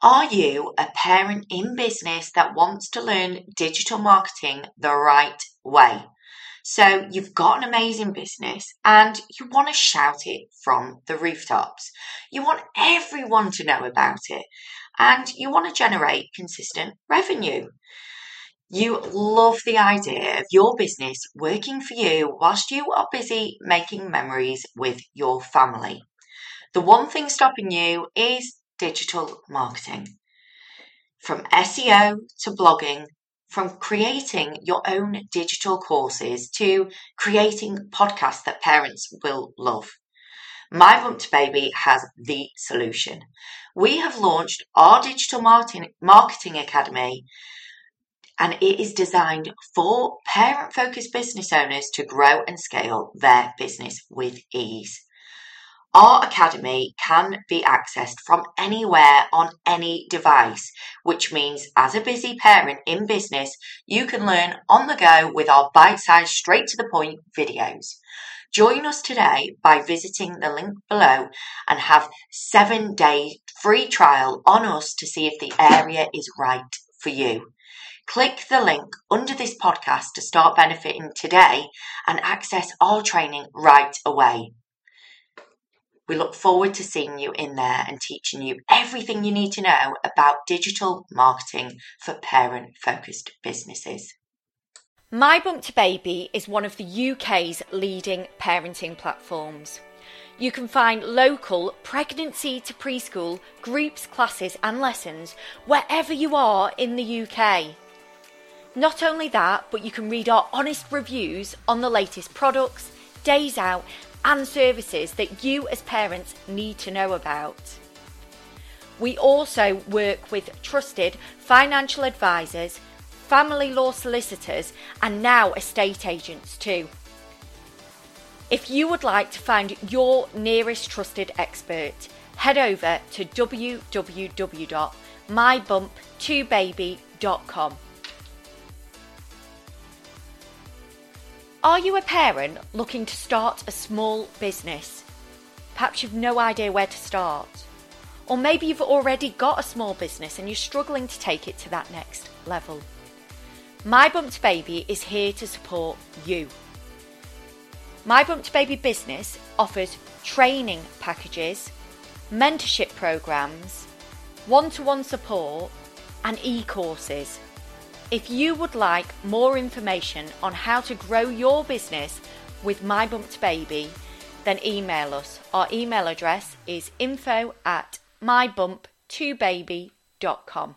Are you a parent in business that wants to learn digital marketing the right way? So you've got an amazing business and you want to shout it from the rooftops. You want everyone to know about it and you want to generate consistent revenue. You love the idea of your business working for you whilst you are busy making memories with your family. The one thing stopping you is digital marketing. From SEO to blogging, from creating your own digital courses to creating podcasts that parents will love. My Bump to Baby has the solution. We have launched our digital marketing, marketing academy and it is designed for parent focused business owners to grow and scale their business with ease. Our Academy can be accessed from anywhere on any device, which means as a busy parent in business, you can learn on the go with our bite sized, straight to the point videos. Join us today by visiting the link below and have seven day free trial on us to see if the area is right for you. Click the link under this podcast to start benefiting today and access our training right away. We look forward to seeing you in there and teaching you everything you need to know about digital marketing for parent focused businesses. My Bump to Baby is one of the UK's leading parenting platforms. You can find local pregnancy to preschool groups, classes, and lessons wherever you are in the UK. Not only that, but you can read our honest reviews on the latest products, days out, and services that you as parents need to know about. We also work with trusted financial advisors, family law solicitors, and now estate agents too. If you would like to find your nearest trusted expert, head over to www.mybump2baby.com. Are you a parent looking to start a small business? Perhaps you've no idea where to start. Or maybe you've already got a small business and you're struggling to take it to that next level. My Bump to Baby is here to support you. My Bump to Baby business offers training packages, mentorship programs, one to one support, and e courses if you would like more information on how to grow your business with My Bump to Baby, then email us. Our email address is info at mybump2baby.com.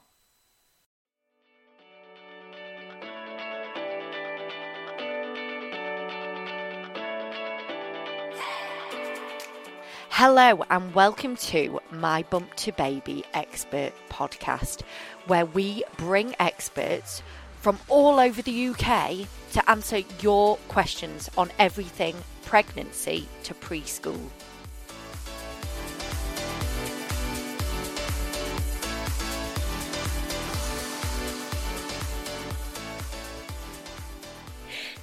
Hello, and welcome to My Bump to Baby Expert Podcast, where we bring experts from all over the UK to answer your questions on everything pregnancy to preschool.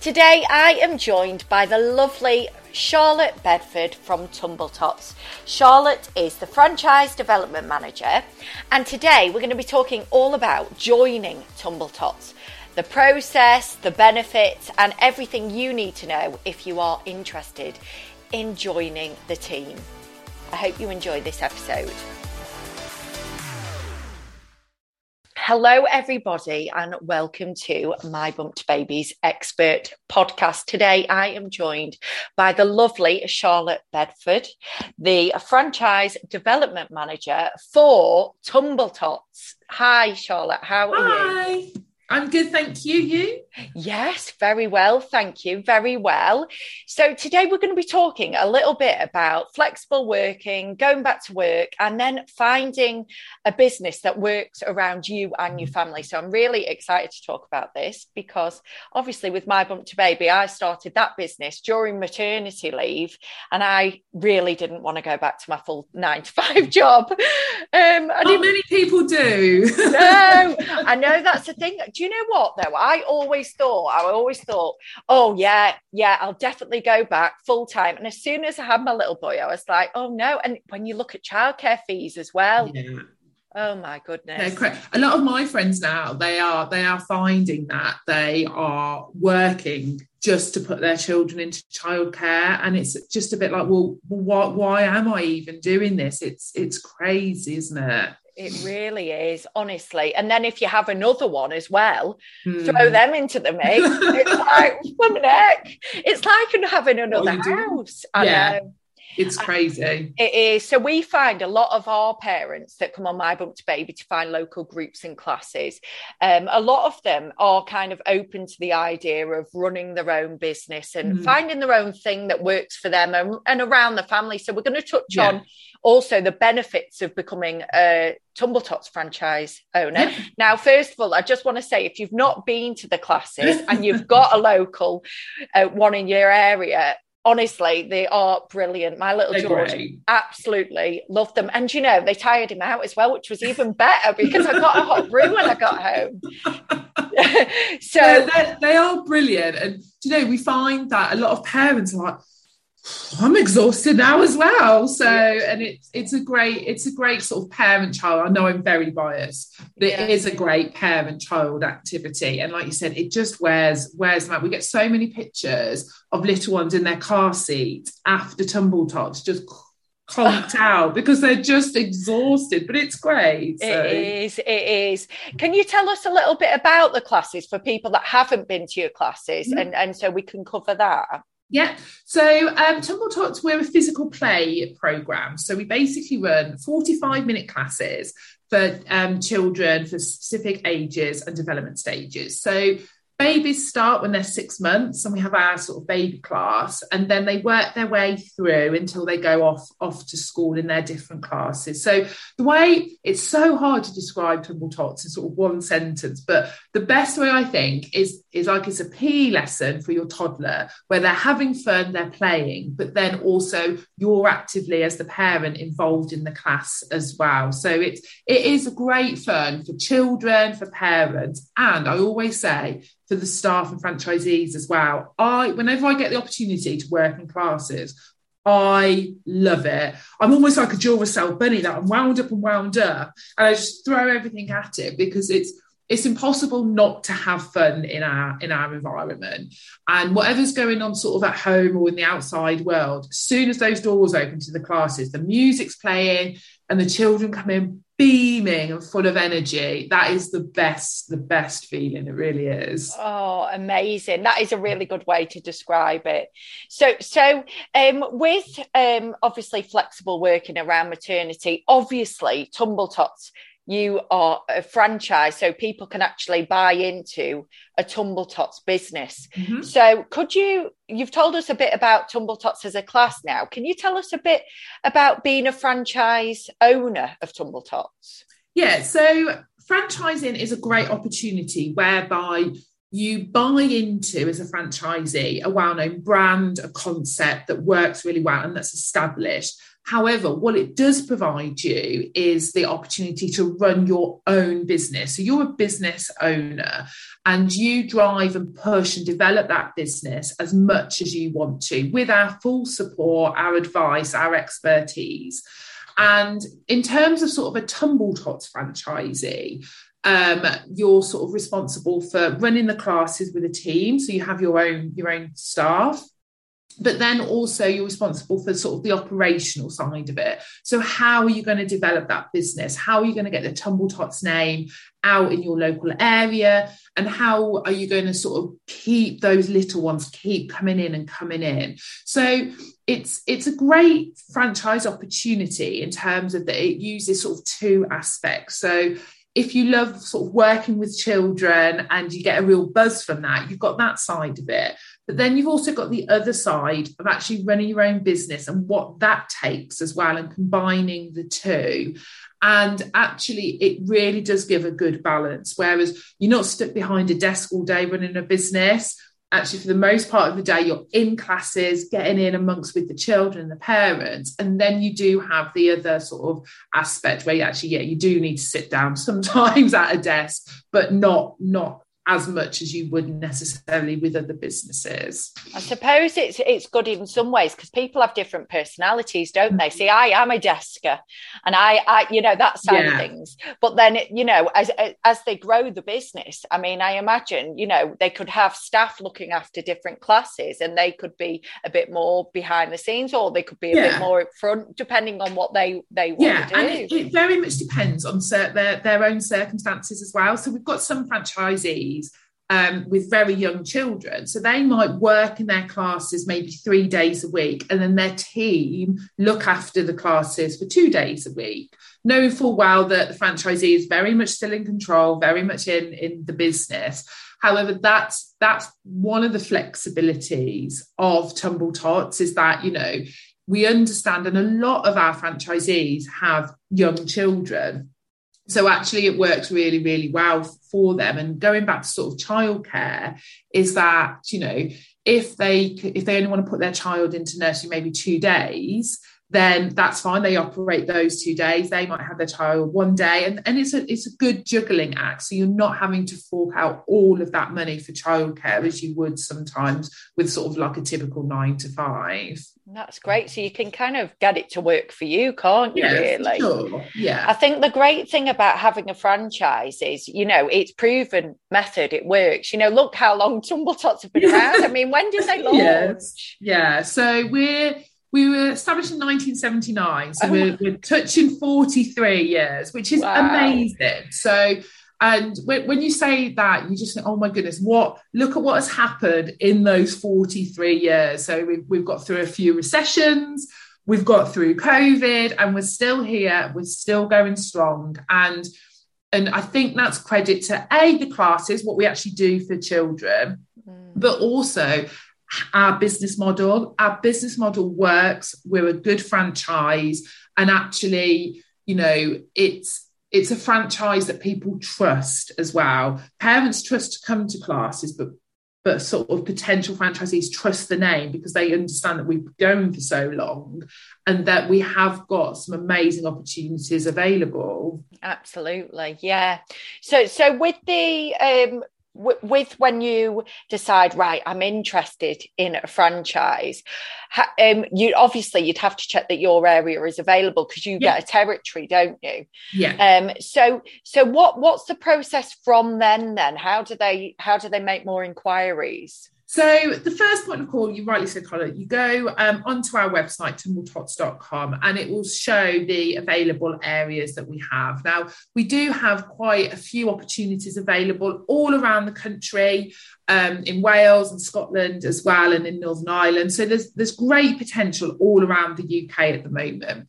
Today I am joined by the lovely Charlotte Bedford from Tumbletots. Charlotte is the franchise development manager, and today we're going to be talking all about joining Tumbletots the process, the benefits, and everything you need to know if you are interested in joining the team. I hope you enjoy this episode. Hello, everybody, and welcome to My Bump to Babies Expert Podcast. Today, I am joined by the lovely Charlotte Bedford, the franchise development manager for Tumbletots. Hi, Charlotte. How are Hi. you? I'm good, thank you. You? Yes, very well, thank you. Very well. So, today we're going to be talking a little bit about flexible working, going back to work, and then finding a business that works around you and your family. So, I'm really excited to talk about this because obviously, with My Bump to Baby, I started that business during maternity leave, and I really didn't want to go back to my full nine to five job. Um, Not many people do. no, I know that's the thing do you know what though? I always thought, I always thought, oh yeah, yeah, I'll definitely go back full time. And as soon as I had my little boy, I was like, oh no. And when you look at childcare fees as well, yeah. Oh my goodness. A lot of my friends now, they are they are finding that they are working just to put their children into childcare. And it's just a bit like, well, why, why am I even doing this? It's it's crazy, isn't it? It really is, honestly. And then if you have another one as well, mm. throw them into the mix. it's like, neck. It's like having another house. yeah. It's crazy. It is. So we find a lot of our parents that come on My Bump to Baby to find local groups and classes. Um, a lot of them are kind of open to the idea of running their own business and mm. finding their own thing that works for them and, and around the family. So we're going to touch yeah. on also the benefits of becoming a Tumble Tots franchise owner. Now, first of all, I just want to say if you've not been to the classes and you've got a local uh, one in your area, honestly, they are brilliant. My little They're George great. absolutely loved them. And you know, they tired him out as well, which was even better because I got a hot brew when I got home. so they're, they are brilliant. And you know, we find that a lot of parents are like, I'm exhausted now as well. So, and it's it's a great it's a great sort of parent child. I know I'm very biased, but yeah. it is a great parent child activity. And like you said, it just wears wears them out. We get so many pictures of little ones in their car seat after tumble tots, just conked out because they're just exhausted. But it's great. So. It is. It is. Can you tell us a little bit about the classes for people that haven't been to your classes, mm-hmm. and and so we can cover that. Yeah. So um, Tumble Tots, we're a physical play program. So we basically run 45 minute classes for um, children for specific ages and development stages. So babies start when they're six months and we have our sort of baby class and then they work their way through until they go off off to school in their different classes so the way it's so hard to describe tumble tots in sort of one sentence but the best way i think is is like it's a PE lesson for your toddler where they're having fun they're playing but then also you're actively as the parent involved in the class as well so it's it is great fun for children for parents and i always say for the staff and franchisees as well. I, whenever I get the opportunity to work in classes, I love it. I'm almost like a Duracell bunny that I'm wound up and wound up, and I just throw everything at it because it's it's impossible not to have fun in our in our environment. And whatever's going on sort of at home or in the outside world, as soon as those doors open to the classes, the music's playing and the children come in beaming and full of energy that is the best the best feeling. It really is. Oh amazing. That is a really good way to describe it. So so um with um obviously flexible working around maternity obviously tumble tots you are a franchise so people can actually buy into a tumble tots business. Mm-hmm. so could you you've told us a bit about tumble tots as a class now. Can you tell us a bit about being a franchise owner of tumble tots yeah so franchising is a great opportunity whereby you buy into as a franchisee a well-known brand a concept that works really well and that's established However, what it does provide you is the opportunity to run your own business. So you're a business owner and you drive and push and develop that business as much as you want to with our full support, our advice, our expertise. And in terms of sort of a Tumble Tots franchisee, um, you're sort of responsible for running the classes with a team. So you have your own your own staff but then also you're responsible for sort of the operational side of it. So, how are you going to develop that business? How are you going to get the Tumble Tots name out in your local area? And how are you going to sort of keep those little ones keep coming in and coming in? So, it's it's a great franchise opportunity in terms of that it uses sort of two aspects. So if you love sort of working with children and you get a real buzz from that, you've got that side of it. But then you've also got the other side of actually running your own business and what that takes as well, and combining the two. And actually, it really does give a good balance. Whereas you're not stuck behind a desk all day running a business actually for the most part of the day you're in classes getting in amongst with the children and the parents and then you do have the other sort of aspect where you actually yeah you do need to sit down sometimes at a desk but not not as much as you would necessarily with other businesses. I suppose it's it's good in some ways because people have different personalities, don't they? See, I am a desker, and I, I you know, that side yeah. of things. But then, you know, as as they grow the business, I mean, I imagine, you know, they could have staff looking after different classes, and they could be a bit more behind the scenes, or they could be a yeah. bit more up front, depending on what they they want yeah, to do. and it, it very much depends on their their own circumstances as well. So we've got some franchisees um, with very young children. So they might work in their classes maybe three days a week, and then their team look after the classes for two days a week, knowing full well that the franchisee is very much still in control, very much in, in the business. However, that's that's one of the flexibilities of Tumble Tots is that, you know, we understand, and a lot of our franchisees have young children so actually it works really really well for them. And going back to sort of childcare is that you know if they if they only want to put their child into nursery maybe two days then that's fine. They operate those two days. They might have their child one day, and, and it's a it's a good juggling act. So you're not having to fork out all of that money for childcare as you would sometimes with sort of like a typical nine to five. That's great. So you can kind of get it to work for you, can't you? really? Sure. Yeah. I think the great thing about having a franchise is, you know, it's proven method. It works. You know, look how long Tumble Tots have been around. I mean, when did they launch? Yes. Yeah. So we're we were established in 1979 so oh. we're, we're, touching 43 years which is wow. amazing so and when, when you say that you just think oh my goodness what look at what has happened in those 43 years so we've, we've got through a few recessions we've got through covid and we're still here we're still going strong and and i think that's credit to a the classes what we actually do for children mm. but also our business model. Our business model works. We're a good franchise, and actually, you know, it's it's a franchise that people trust as well. Parents trust to come to classes, but but sort of potential franchisees trust the name because they understand that we've going for so long and that we have got some amazing opportunities available absolutely yeah so so with the um with when you decide right i'm interested in a franchise um, you obviously you'd have to check that your area is available because you yeah. get a territory don't you? Yeah. Um so so what what's the process from then then? How do they how do they make more inquiries so the first point of call, you rightly said, Carla, you go um, onto our website, tumbletots.com, and it will show the available areas that we have. Now, we do have quite a few opportunities available all around the country, um, in Wales and Scotland as well, and in Northern Ireland. So there's there's great potential all around the UK at the moment.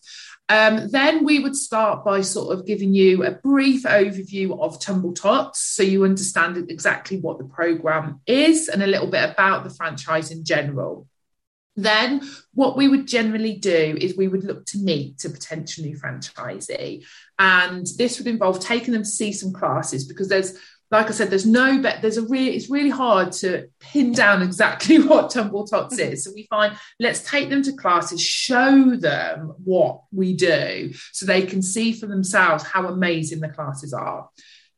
Um, then we would start by sort of giving you a brief overview of Tumble Tots so you understand exactly what the program is and a little bit about the franchise in general. Then, what we would generally do is we would look to meet a potential new franchisee. And this would involve taking them to see some classes because there's like I said, there's no bet. There's a really, it's really hard to pin down exactly what Tumble Tots mm-hmm. is. So we find let's take them to classes, show them what we do, so they can see for themselves how amazing the classes are.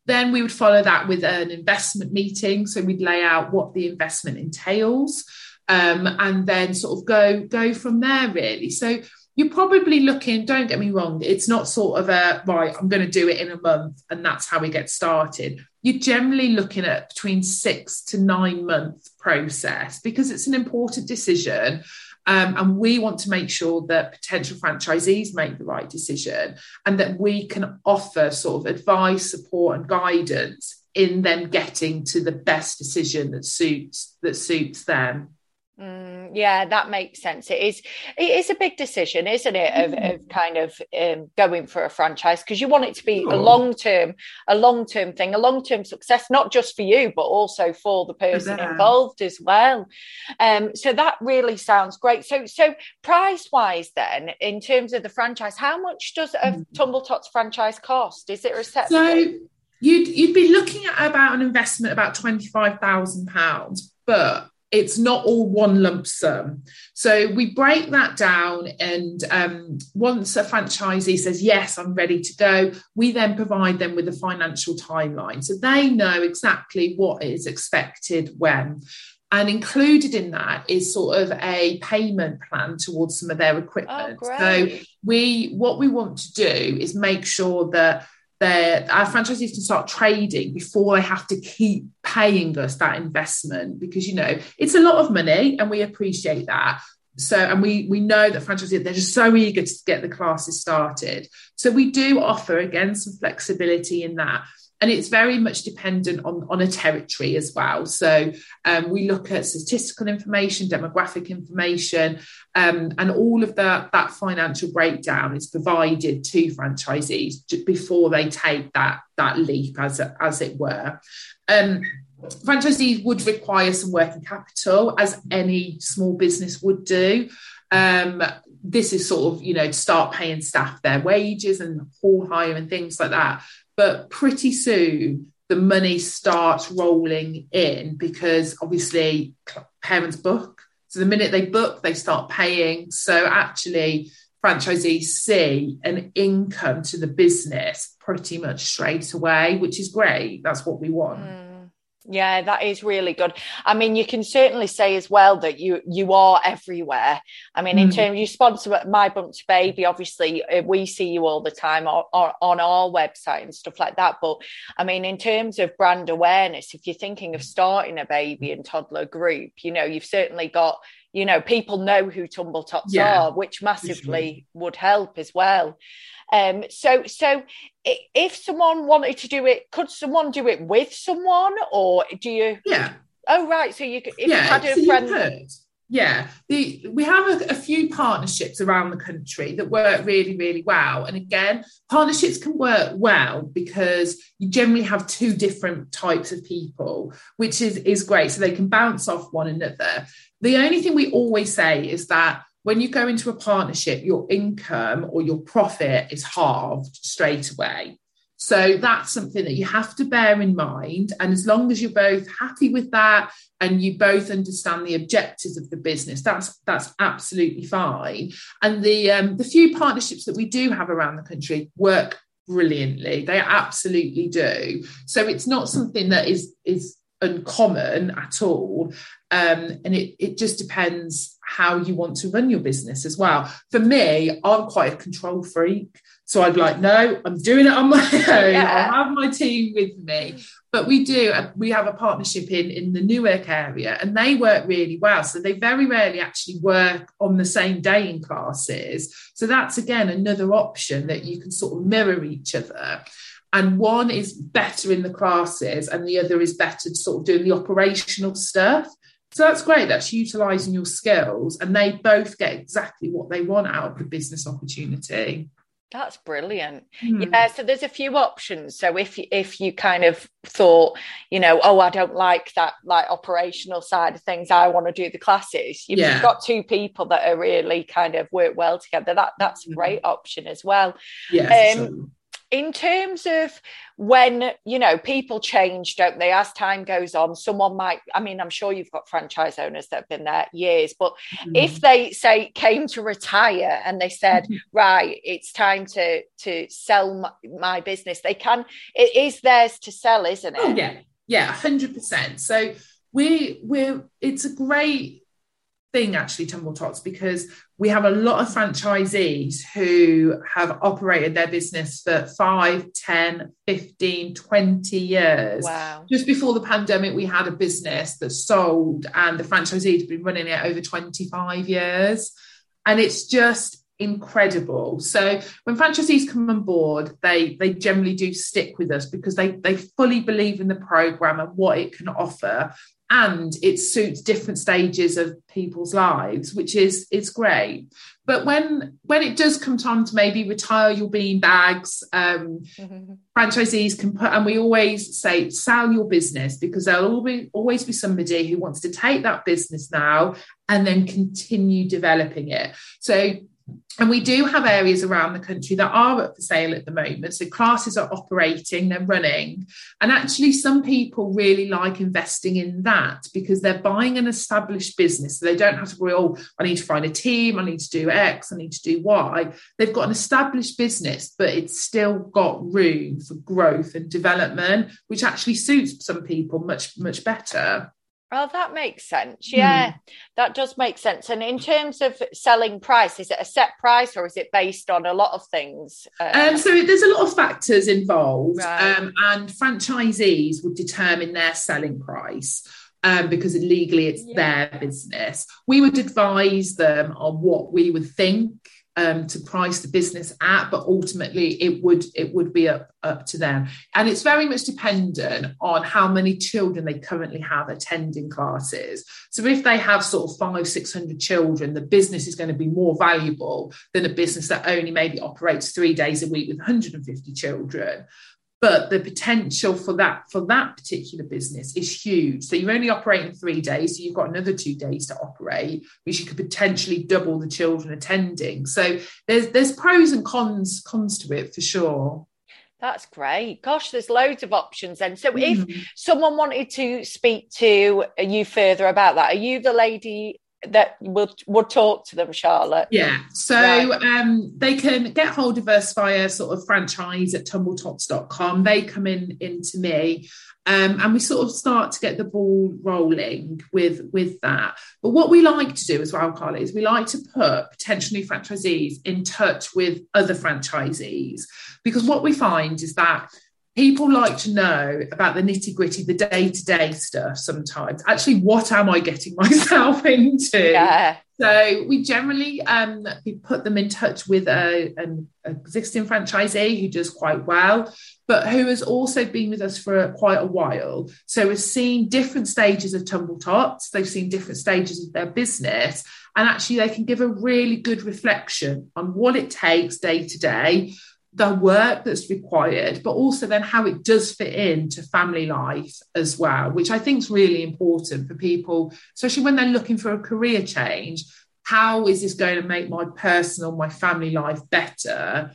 Then we would follow that with an investment meeting. So we'd lay out what the investment entails, um, and then sort of go go from there. Really, so you're probably looking, don't get me wrong, it's not sort of a right, I'm going to do it in a month and that's how we get started. You're generally looking at between six to nine month process because it's an important decision. Um, and we want to make sure that potential franchisees make the right decision and that we can offer sort of advice, support, and guidance in them getting to the best decision that suits that suits them. Mm, yeah, that makes sense. It is. It is a big decision, isn't it? Of, mm. of kind of um, going for a franchise because you want it to be a long term, a long term thing, a long term success, not just for you but also for the person yeah. involved as well. Um, so that really sounds great. So, so price wise, then, in terms of the franchise, how much does a mm. Tumble Tots franchise cost? Is it a set? So you'd you'd be looking at about an investment about twenty five thousand pounds, but it's not all one lump sum. So we break that down, and um, once a franchisee says, Yes, I'm ready to go, we then provide them with a financial timeline. So they know exactly what is expected when. And included in that is sort of a payment plan towards some of their equipment. Oh, so we what we want to do is make sure that our franchisees can start trading before they have to keep paying us that investment because you know it's a lot of money and we appreciate that. So and we we know that franchisees they're just so eager to get the classes started. So we do offer again some flexibility in that and it's very much dependent on, on a territory as well. So um, we look at statistical information, demographic information, um, and all of that that financial breakdown is provided to franchisees before they take that that leap, as as it were. Um, franchisees would require some working capital, as any small business would do. Um, this is sort of you know to start paying staff their wages and hall hire and things like that but pretty soon the money starts rolling in because obviously parents book. So the minute they book, they start paying. So actually, franchisees see an income to the business pretty much straight away, which is great. That's what we want. Mm. Yeah, that is really good. I mean, you can certainly say as well that you you are everywhere. I mean, mm. in terms you sponsor my bump to baby, obviously uh, we see you all the time on, on our website and stuff like that. But I mean, in terms of brand awareness, if you're thinking of starting a baby and toddler group, you know, you've certainly got you know people know who tumble tots yeah, are which massively sure. would help as well um, so, so if someone wanted to do it, could someone do it with someone, or do you? Yeah. Oh, right. So you, if yeah, you had a so friend. Yeah, the, we have a, a, few partnerships around the country that work really, really well. And again, partnerships can work well because you generally have two different types of people, which is, is great. So they can bounce off one another. The only thing we always say is that when you go into a partnership, your income or your profit is halved straight away. So that's something that you have to bear in mind. And as long as you're both happy with that and you both understand the objectives of the business, that's that's absolutely fine. And the um, the few partnerships that we do have around the country work brilliantly. They absolutely do. So it's not something that is is uncommon at all. Um, and it, it just depends how you want to run your business as well. For me, I'm quite a control freak. So I'd be like, no, I'm doing it on my own. Yeah. I'll have my team with me. But we do, we have a partnership in, in the Newark area and they work really well. So they very rarely actually work on the same day in classes. So that's again another option that you can sort of mirror each other and one is better in the classes and the other is better to sort of doing the operational stuff so that's great. That's utilizing your skills, and they both get exactly what they want out of the business opportunity. That's brilliant. Hmm. Yeah. So there's a few options. So if if you kind of thought, you know, oh, I don't like that like operational side of things, I want to do the classes. You've yeah. got two people that are really kind of work well together. That that's a hmm. great option as well. Yeah. Um, in terms of when you know people change don't they as time goes on someone might i mean i'm sure you've got franchise owners that have been there years but mm-hmm. if they say came to retire and they said mm-hmm. right it's time to to sell my, my, business they can it is theirs to sell isn't it oh, yeah yeah 100% so we we're it's a great thing actually tumble tots because we have a lot of franchisees who have operated their business for 5 10 15 20 years. Wow. Just before the pandemic we had a business that sold and the franchisee had been running it over 25 years. And it's just incredible. So when franchisees come on board they they generally do stick with us because they they fully believe in the program and what it can offer and it suits different stages of people's lives which is is great but when when it does come time to maybe retire your bean bags um, mm-hmm. franchisees can put and we always say sell your business because there'll always, always be somebody who wants to take that business now and then continue developing it so and we do have areas around the country that are up for sale at the moment. So classes are operating, they're running. And actually, some people really like investing in that because they're buying an established business. So they don't have to worry, oh, I need to find a team, I need to do X, I need to do Y. They've got an established business, but it's still got room for growth and development, which actually suits some people much, much better. Oh, that makes sense. Yeah, mm. that does make sense. And in terms of selling price, is it a set price or is it based on a lot of things? Um, so there's a lot of factors involved, right. um, and franchisees would determine their selling price. Um, because legally it's yeah. their business. We would advise them on what we would think um, to price the business at, but ultimately it would it would be up up to them. And it's very much dependent on how many children they currently have attending classes. So if they have sort of five six hundred children, the business is going to be more valuable than a business that only maybe operates three days a week with 150 children but the potential for that for that particular business is huge so you're only operating three days so you've got another two days to operate which you could potentially double the children attending so there's there's pros and cons cons to it for sure that's great. Gosh, there's loads of options then. So, mm. if someone wanted to speak to you further about that, are you the lady that we'll we'll talk to them, Charlotte. Yeah. So right. um, they can get hold of us via sort of franchise at tumbletots.com. They come in into me. Um, and we sort of start to get the ball rolling with with that. But what we like to do as well, Carly, is we like to put potential new franchisees in touch with other franchisees because what we find is that people like to know about the nitty gritty, the day to day stuff sometimes. Actually, what am I getting myself into? Yeah. So we generally um, we put them in touch with a, an existing franchisee who does quite well, but who has also been with us for quite a while. So we've seen different stages of Tumble Tots. They've seen different stages of their business, and actually they can give a really good reflection on what it takes day to day the work that's required, but also then how it does fit into family life as well, which I think is really important for people, especially when they're looking for a career change. How is this going to make my personal, my family life better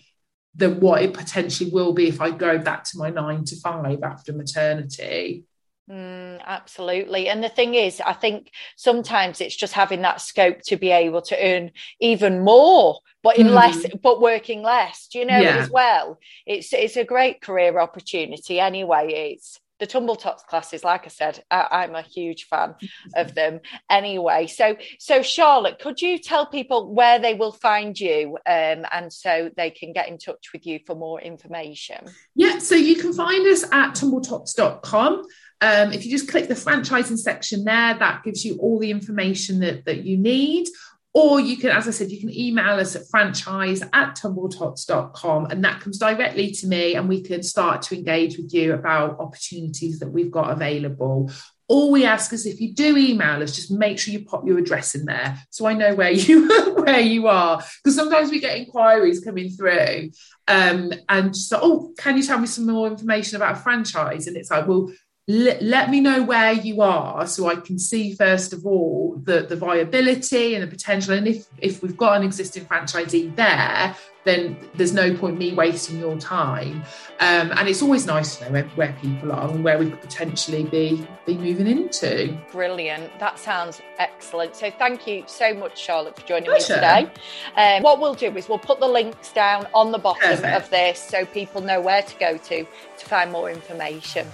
than what it potentially will be if I go back to my nine to five after maternity? Mm, absolutely. And the thing is, I think sometimes it's just having that scope to be able to earn even more, but in mm. less, but working less, do you know, yeah. as well. It's it's a great career opportunity anyway. It's the tumble tots classes like i said I, am a huge fan of them anyway so so charlotte could you tell people where they will find you um, and so they can get in touch with you for more information yeah so you can find us at tumbletots.com um, if you just click the franchising section there, that gives you all the information that, that you need. Or you can, as I said, you can email us at franchise at tumbletots.com and that comes directly to me and we can start to engage with you about opportunities that we've got available. All we ask is if you do email us, just make sure you pop your address in there so I know where you where you are. Because sometimes we get inquiries coming through um, and so, oh, can you tell me some more information about a franchise? And it's like, well, let, let me know where you are so I can see first of all the, the viability and the potential. And if if we've got an existing franchisee there, then there's no point me wasting your time. Um, and it's always nice to know where, where, people are and where we could potentially be be moving into. Brilliant. That sounds excellent. So thank you so much, Charlotte, for joining Pleasure. me today. Um, what we'll do is we'll put the links down on the bottom Perfect. of this so people know where to go to to find more information.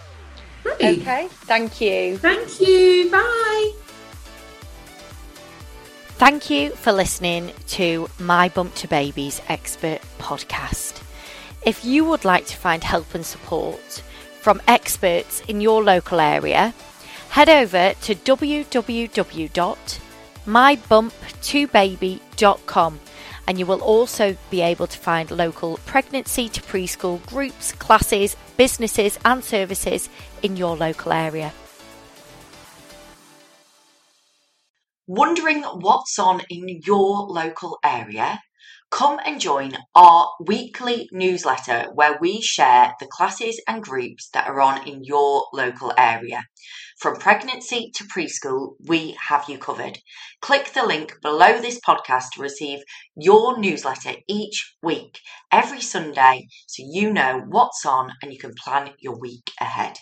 Great. Okay, thank you. Thank you. Bye. Thank you for listening to My Bump to Babies Expert podcast. If you would like to find help and support from experts in your local area, head over to www.mybump2baby.com and you will also be able to find local pregnancy to preschool groups, classes, businesses, and services in your local area. Wondering what's on in your local area? Come and join our weekly newsletter where we share the classes and groups that are on in your local area. From pregnancy to preschool, we have you covered. Click the link below this podcast to receive your newsletter each week, every Sunday, so you know what's on and you can plan your week ahead.